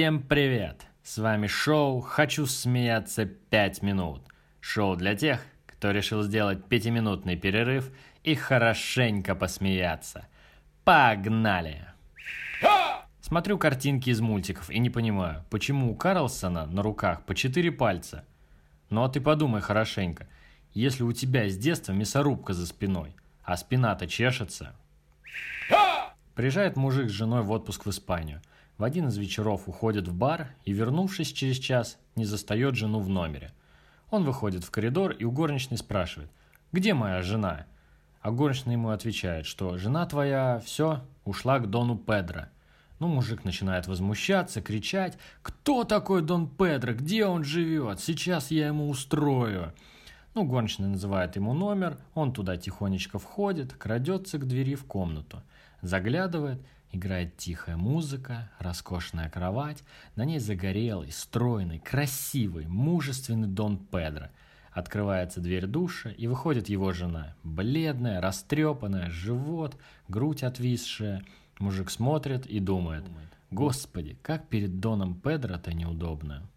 Всем привет! С вами шоу «Хочу смеяться 5 минут». Шоу для тех, кто решил сделать пятиминутный перерыв и хорошенько посмеяться. Погнали! Смотрю картинки из мультиков и не понимаю, почему у Карлсона на руках по четыре пальца. Ну а ты подумай хорошенько, если у тебя с детства мясорубка за спиной, а спина-то чешется. Приезжает мужик с женой в отпуск в Испанию. В один из вечеров уходит в бар и, вернувшись через час, не застает жену в номере. Он выходит в коридор и у горничной спрашивает, «Где моя жена?» А горничная ему отвечает, что «Жена твоя, все, ушла к Дону Педро». Ну, мужик начинает возмущаться, кричать, «Кто такой Дон Педро? Где он живет? Сейчас я ему устрою!» Ну, горничная называет ему номер, он туда тихонечко входит, крадется к двери в комнату, заглядывает – Играет тихая музыка, роскошная кровать, на ней загорелый, стройный, красивый, мужественный Дон Педро. Открывается дверь душа, и выходит его жена. Бледная, растрепанная, живот, грудь отвисшая. Мужик смотрит и думает, «Господи, как перед Доном Педро-то неудобно».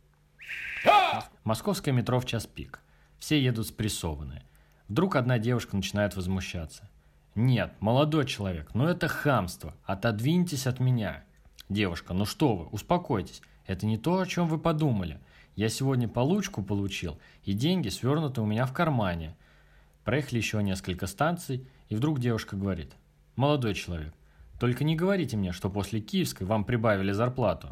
Московское метро в час пик. Все едут спрессованные. Вдруг одна девушка начинает возмущаться. «Нет, молодой человек, ну это хамство. Отодвиньтесь от меня». «Девушка, ну что вы, успокойтесь. Это не то, о чем вы подумали. Я сегодня получку получил, и деньги свернуты у меня в кармане». Проехали еще несколько станций, и вдруг девушка говорит. «Молодой человек, только не говорите мне, что после Киевской вам прибавили зарплату».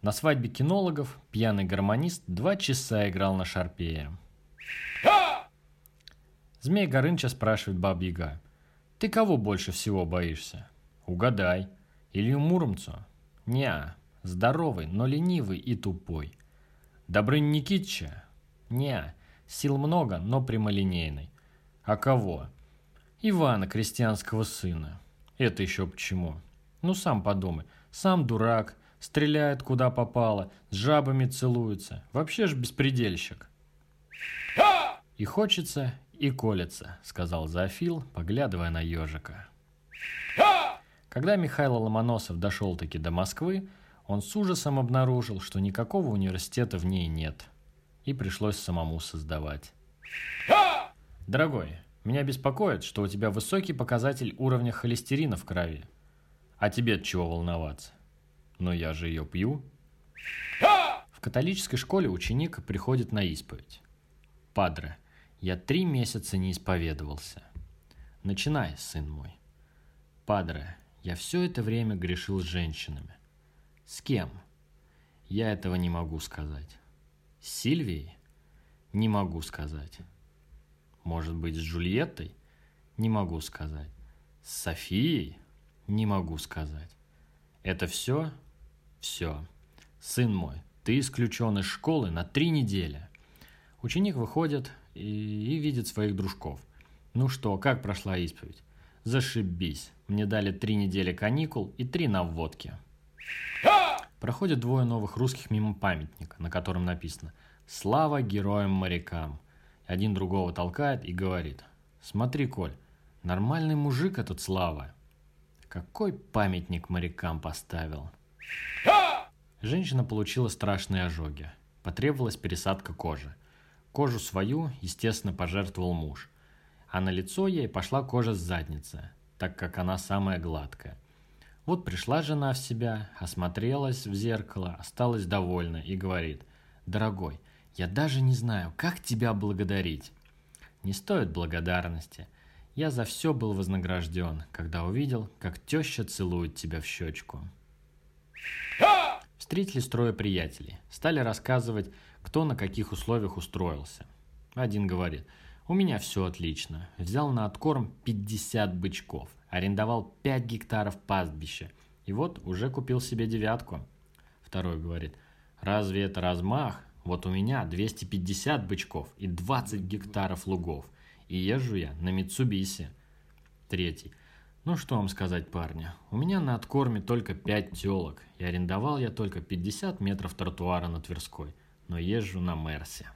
На свадьбе кинологов пьяный гармонист два часа играл на шарпее. Змей Горыныча спрашивает Баба Яга. Ты кого больше всего боишься? Угадай. Илью Муромцу? Неа. Здоровый, но ленивый и тупой. Добрынь Никитича? Неа. Сил много, но прямолинейный. А кого? Ивана, крестьянского сына. Это еще почему? Ну, сам подумай. Сам дурак, стреляет куда попало, с жабами целуется. Вообще ж беспредельщик. И хочется, и колется», — сказал Зоофил, поглядывая на ежика. Когда Михаил Ломоносов дошел-таки до Москвы, он с ужасом обнаружил, что никакого университета в ней нет, и пришлось самому создавать. «Дорогой, меня беспокоит, что у тебя высокий показатель уровня холестерина в крови. А тебе чего волноваться? Но я же ее пью». В католической школе ученик приходит на исповедь. «Падре, я три месяца не исповедовался. Начинай, сын мой. Падре, я все это время грешил с женщинами. С кем? Я этого не могу сказать. С Сильвией? Не могу сказать. Может быть, с Джульеттой? Не могу сказать. С Софией? Не могу сказать. Это все? Все. Сын мой, ты исключен из школы на три недели. Ученик выходит, и, и видит своих дружков. Ну что, как прошла исповедь? Зашибись. Мне дали три недели каникул и три наводки. Проходят двое новых русских мимо памятника, на котором написано «Слава героям-морякам». Один другого толкает и говорит «Смотри, Коль, нормальный мужик этот Слава. Какой памятник морякам поставил?» Женщина получила страшные ожоги. Потребовалась пересадка кожи. Кожу свою, естественно, пожертвовал муж. А на лицо ей пошла кожа с задницы, так как она самая гладкая. Вот пришла жена в себя, осмотрелась в зеркало, осталась довольна и говорит, «Дорогой, я даже не знаю, как тебя благодарить». Не стоит благодарности. Я за все был вознагражден, когда увидел, как теща целует тебя в щечку. Встретились трое приятелей. Стали рассказывать, кто на каких условиях устроился. Один говорит, у меня все отлично. Взял на откорм 50 бычков, арендовал 5 гектаров пастбища. И вот уже купил себе девятку. Второй говорит, разве это размах? Вот у меня 250 бычков и 20 гектаров лугов. И езжу я на Митсубиси. Третий. Ну что вам сказать, парни, у меня на откорме только 5 телок, и арендовал я только 50 метров тротуара на Тверской но езжу на Мерсе.